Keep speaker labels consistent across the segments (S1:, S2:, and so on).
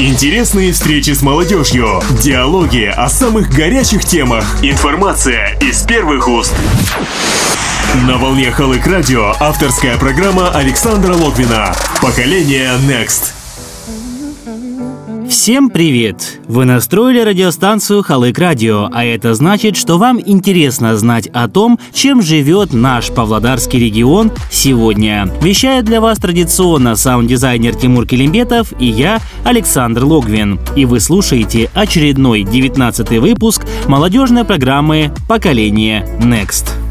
S1: Интересные встречи с молодежью, диалоги о самых горячих темах, информация из первых уст. На волне Халык Радио авторская программа Александра Логвина «Поколение Next».
S2: Всем привет! Вы настроили радиостанцию Халык Радио, а это значит, что вам интересно знать о том, чем живет наш Павлодарский регион сегодня. Вещает для вас традиционно саунд-дизайнер Тимур Келимбетов и я, Александр Логвин. И вы слушаете очередной 19 выпуск молодежной программы «Поколение Next».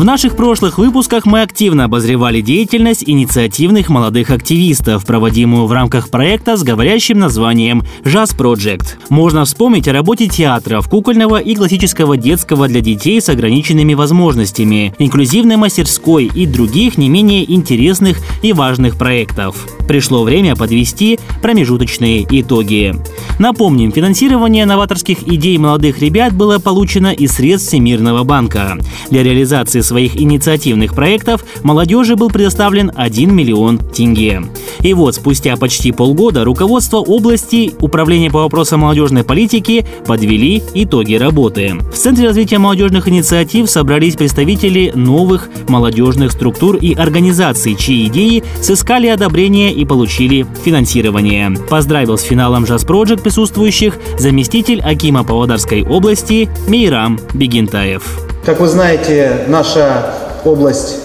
S2: В наших прошлых выпусках мы активно обозревали деятельность инициативных молодых активистов, проводимую в рамках проекта с говорящим названием «Jazz Project». Можно вспомнить о работе театров, кукольного и классического детского для детей с ограниченными возможностями, инклюзивной мастерской и других не менее интересных и важных проектов. Пришло время подвести промежуточные итоги. Напомним, финансирование новаторских идей молодых ребят было получено из средств Всемирного банка. Для реализации своих инициативных проектов молодежи был предоставлен 1 миллион тенге. И вот спустя почти полгода руководство области Управления по вопросам молодежной политики подвели итоги работы. В Центре развития молодежных инициатив собрались представители новых молодежных структур и организаций, чьи идеи сыскали одобрение и получили финансирование. Поздравил с финалом Jazz Project присутствующих заместитель Акима Павлодарской области Мейрам Бегентаев.
S3: Как вы знаете, наша область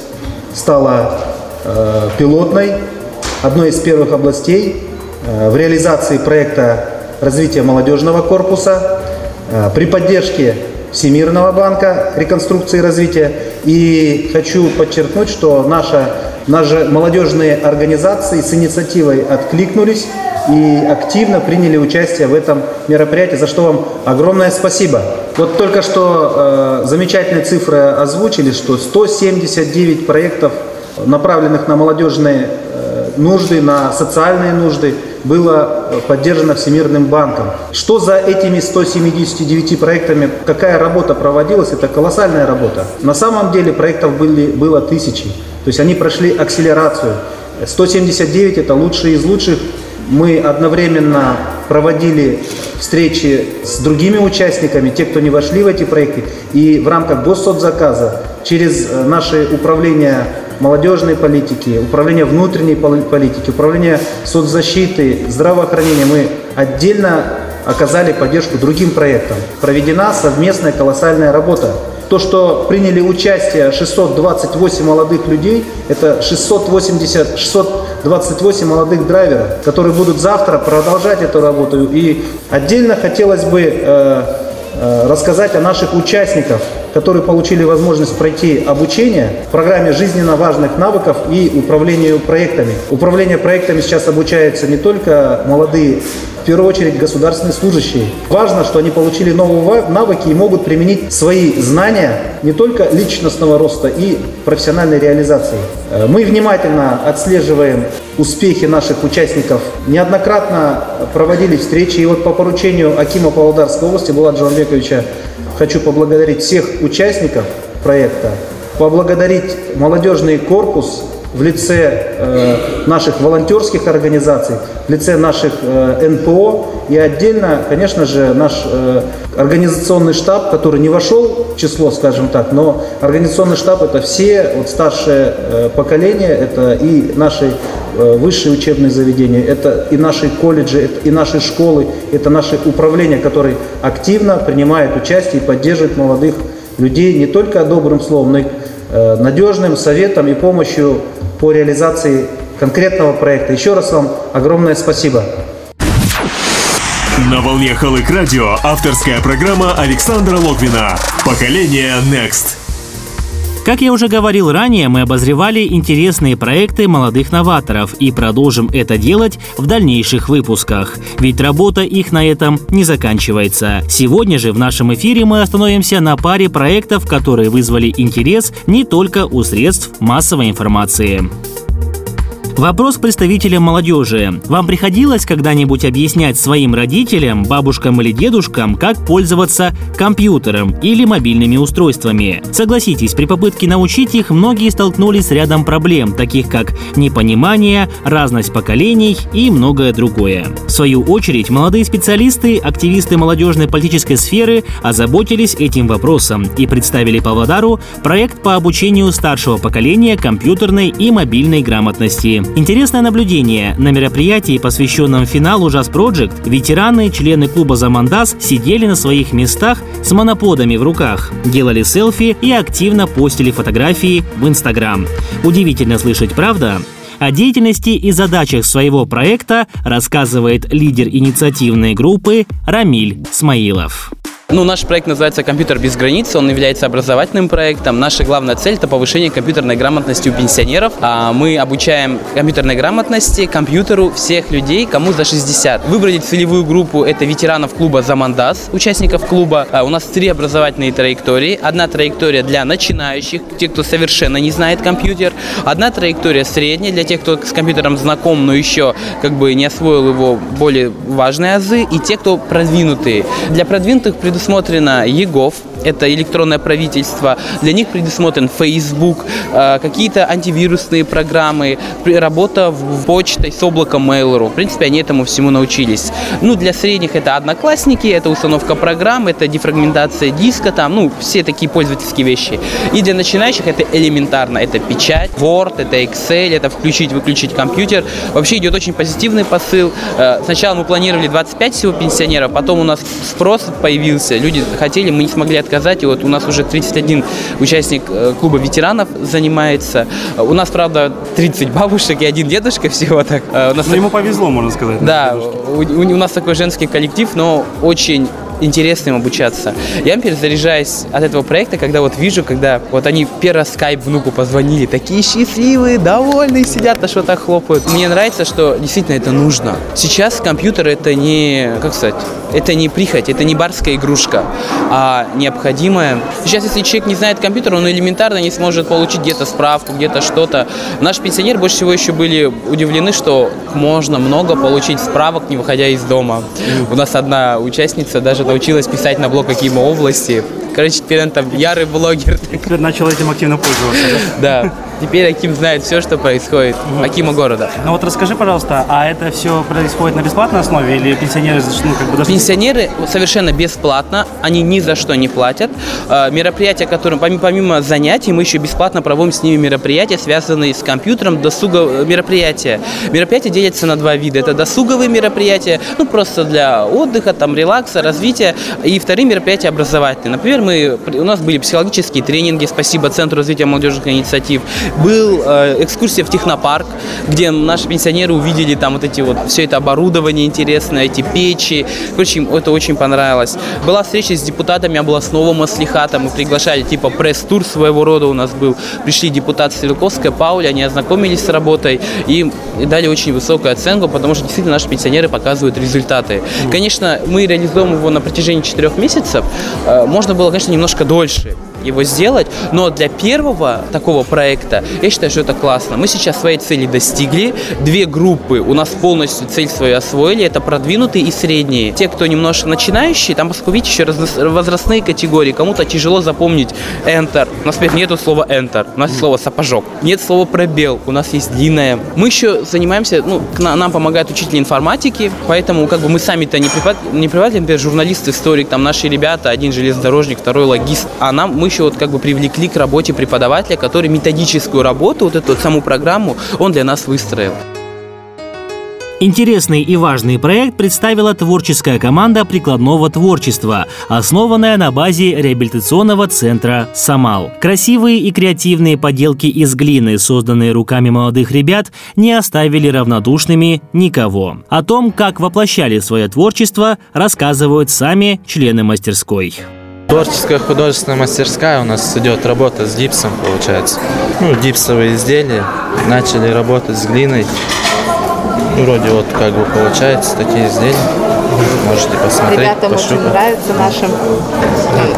S3: стала э, пилотной, одной из первых областей э, в реализации проекта развития молодежного корпуса э, при поддержке Всемирного банка реконструкции и развития. И хочу подчеркнуть, что наша, наши молодежные организации с инициативой откликнулись и активно приняли участие в этом мероприятии, за что вам огромное спасибо. Вот только что э, замечательные цифры озвучили, что 179 проектов, направленных на молодежные э, нужды, на социальные нужды, было поддержано Всемирным банком. Что за этими 179 проектами, какая работа проводилась, это колоссальная работа. На самом деле проектов были, было тысячи, то есть они прошли акселерацию. 179 это лучшие из лучших мы одновременно проводили встречи с другими участниками, те, кто не вошли в эти проекты, и в рамках госсоцзаказа через э, наше управление молодежной политики, управление внутренней политики, управление соцзащиты, здравоохранения мы отдельно оказали поддержку другим проектам. Проведена совместная колоссальная работа. То, что приняли участие 628 молодых людей, это 680, 628 молодых драйверов, которые будут завтра продолжать эту работу. И отдельно хотелось бы э, э, рассказать о наших участниках, которые получили возможность пройти обучение в программе жизненно важных навыков и управлению проектами. Управление проектами сейчас обучаются не только молодые в первую очередь государственные служащие. Важно, что они получили новые навыки и могут применить свои знания не только личностного роста и профессиональной реализации. Э, мы внимательно отслеживаем успехи наших участников. Неоднократно проводили встречи, и вот по поручению Акима Павлодарской области Булат Джанбековича хочу поблагодарить всех участников проекта, поблагодарить молодежный корпус в лице э, наших волонтерских организаций, в лице наших э, НПО и отдельно, конечно же, наш э, организационный штаб, который не вошел в число, скажем так, но организационный штаб это все вот старшее э, поколение, это и наши высшие учебные заведения, это и наши колледжи, это и наши школы, это наши управления, которые активно принимают участие и поддерживают молодых людей не только добрым словом, но и э, надежным советом и помощью по реализации конкретного проекта. Еще раз вам огромное спасибо.
S1: На волне Халык Радио авторская программа Александра Логвина «Поколение Next».
S2: Как я уже говорил ранее, мы обозревали интересные проекты молодых новаторов и продолжим это делать в дальнейших выпусках. Ведь работа их на этом не заканчивается. Сегодня же в нашем эфире мы остановимся на паре проектов, которые вызвали интерес не только у средств массовой информации. Вопрос представителям молодежи. Вам приходилось когда-нибудь объяснять своим родителям, бабушкам или дедушкам, как пользоваться компьютером или мобильными устройствами? Согласитесь, при попытке научить их многие столкнулись с рядом проблем, таких как непонимание, разность поколений и многое другое. В свою очередь, молодые специалисты, активисты молодежной политической сферы озаботились этим вопросом и представили Павлодару проект по обучению старшего поколения компьютерной и мобильной грамотности. Интересное наблюдение. На мероприятии, посвященном финалу Jazz Project, ветераны, члены клуба «Замандас» сидели на своих местах с моноподами в руках, делали селфи и активно постили фотографии в Инстаграм. Удивительно слышать, правда? О деятельности и задачах своего проекта рассказывает лидер инициативной группы Рамиль Смаилов.
S4: Ну, наш проект называется «Компьютер без границ», он является образовательным проектом. Наша главная цель – это повышение компьютерной грамотности у пенсионеров. А мы обучаем компьютерной грамотности, компьютеру всех людей, кому за 60. Выбрали целевую группу – это ветеранов клуба «Замандас», участников клуба. А у нас три образовательные траектории. Одна траектория для начинающих, тех, кто совершенно не знает компьютер. Одна траектория средняя для тех, кто с компьютером знаком, но еще как бы не освоил его более важные азы. И те, кто продвинутые. Для продвинутых предусмотрено предусмотрено ЕГОВ, это электронное правительство, для них предусмотрен Facebook, э, какие-то антивирусные программы, работа в почтой с облаком Mail.ru. В принципе, они этому всему научились. Ну, для средних это одноклассники, это установка программ, это дефрагментация диска, там, ну, все такие пользовательские вещи. И для начинающих это элементарно, это печать, Word, это Excel, это включить-выключить компьютер. Вообще идет очень позитивный посыл. Э, сначала мы планировали 25 всего пенсионеров, потом у нас спрос появился, люди хотели, мы не смогли отказать сказать. И вот у нас уже 31 участник э, клуба ветеранов занимается. У нас, правда, 30 бабушек и один дедушка всего так.
S5: Э, у нас... Ну, ему повезло, можно сказать.
S4: Да, у, у нас такой женский коллектив, но очень интересно им обучаться. Я, например, заряжаюсь от этого проекта, когда вот вижу, когда вот они первый раз скайп внуку позвонили, такие счастливые, довольные, сидят, на что-то хлопают. Мне нравится, что действительно это нужно. Сейчас компьютер это не, как сказать, это не прихоть, это не барская игрушка, а необходимая. Сейчас, если человек не знает компьютер, он элементарно не сможет получить где-то справку, где-то что-то. Наши пенсионеры больше всего еще были удивлены, что можно много получить справок, не выходя из дома. У нас одна участница даже научилась писать на блог какие области. Короче, теперь он там ярый блогер.
S5: Теперь начал этим активно пользоваться,
S4: да? Теперь Аким знает все, что происходит. Акима города.
S5: Ну вот расскажи, пожалуйста, а это все происходит на бесплатной основе или пенсионеры ну, как бы
S4: должны... Пенсионеры совершенно бесплатно, они ни за что не платят. А, мероприятия, которые помимо занятий, мы еще бесплатно проводим с ними мероприятия, связанные с компьютером, досуговые мероприятия. Мероприятия делятся на два вида. Это досуговые мероприятия, ну просто для отдыха, там релакса, развития. И вторые мероприятия образовательные. Например, мы, у нас были психологические тренинги, спасибо Центру развития молодежных инициатив. Был э, экскурсия в технопарк, где наши пенсионеры увидели там вот эти вот, все это оборудование интересное, эти печи. Короче, им это очень понравилось. Была встреча с депутатами областного маслихата, мы приглашали, типа пресс-тур своего рода у нас был. Пришли депутат Стрелковская, Пауля, они ознакомились с работой и, дали очень высокую оценку, потому что действительно наши пенсионеры показывают результаты. Конечно, мы реализуем его на протяжении четырех месяцев. Э, можно было, конечно, немножко дольше его сделать, но для первого такого проекта я считаю, что это классно. Мы сейчас своей цели достигли, две группы у нас полностью цель свою освоили, это продвинутые и средние. Те, кто немножко начинающие, там, поскольку видите, еще возрастные категории, кому-то тяжело запомнить Enter. У нас нету слова Enter, у нас есть слово сапожок. Нет слова пробел, у нас есть длинное. Мы еще занимаемся, ну, нам помогают учитель информатики, поэтому как бы мы сами-то не преподаватели, не преподаватели, например, журналист, историк, там наши ребята, один железнодорожник, второй логист, а нам мы еще вот как бы привлекли к работе преподавателя, который методическую работу, вот эту вот саму программу, он для нас выстроил.
S2: Интересный и важный проект представила творческая команда прикладного творчества, основанная на базе реабилитационного центра «Самал». Красивые и креативные поделки из глины, созданные руками молодых ребят, не оставили равнодушными никого. О том, как воплощали свое творчество, рассказывают сами члены мастерской.
S6: Творческая художественная мастерская у нас идет работа с гипсом, получается. Ну, гипсовые изделия. Начали работать с глиной. вроде вот как бы получается такие изделия. Можете посмотреть,
S7: Ребятам очень
S6: пощупать.
S7: нравится нашим.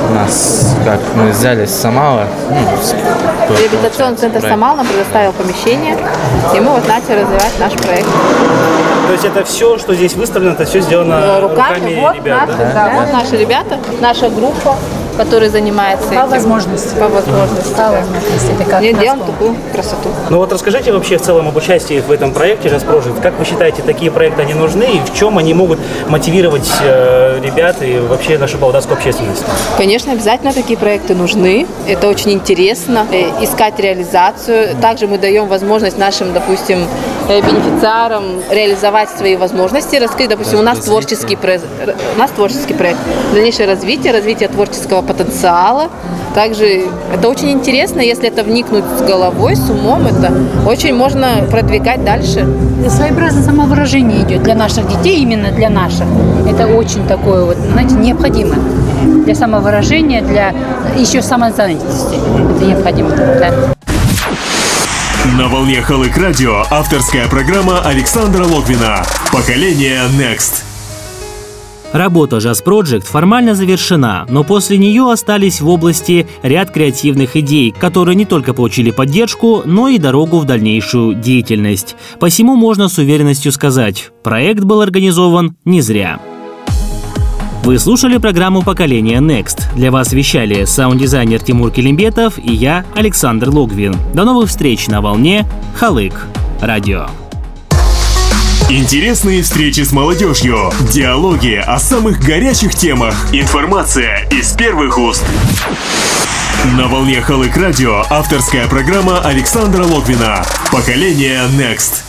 S6: У нас, как мы взяли с Самала, ну,
S7: Реабилитационный центр
S6: проект.
S7: «Самал» нам предоставил помещение, и мы вот начали развивать наш проект.
S5: То есть это все, что здесь выставлено, это все сделано
S7: Э, Руками, вот,
S5: ребят,
S7: наши,
S5: да?
S7: да, вот наши ребята, наша группа, которая занимается
S8: По
S7: этим.
S8: возможности.
S7: По возможности.
S8: По возможности. Это как на
S7: делаем такую красоту.
S5: Ну вот расскажите вообще в целом об участии в этом проекте Just Project. Как вы считаете, такие проекты они нужны и в чем они могут мотивировать э, ребят и вообще нашу болгарскую общественность?
S7: Конечно, обязательно такие проекты нужны. Это очень интересно. э, Искать реализацию. Также мы даем возможность нашим, допустим, э, бенефициарам реализовать свои возможности, раскрыть, допустим, у нас творческий проект, у нас творческий проект, дальнейшее развитие, развитие творческого потенциала. Также это очень интересно, если это вникнуть с головой, с умом, это очень можно продвигать дальше.
S8: Своеобразное самовыражение идет для наших детей, именно для наших. Это очень такое вот, знаете, необходимо. Для самовыражения, для еще самозанятости. Это необходимо. Да.
S1: На волне Халык Радио авторская программа Александра Логвина. Поколение Next.
S2: Работа Jazz Project формально завершена, но после нее остались в области ряд креативных идей, которые не только получили поддержку, но и дорогу в дальнейшую деятельность. Посему можно с уверенностью сказать, проект был организован не зря. Вы слушали программу «Поколение Next». Для вас вещали саунд-дизайнер Тимур Келимбетов и я, Александр Логвин. До новых встреч на волне Халык. Радио.
S1: Интересные встречи с молодежью. Диалоги о самых горячих темах. Информация из первых уст. На волне Халык Радио авторская программа Александра Логвина. Поколение Next.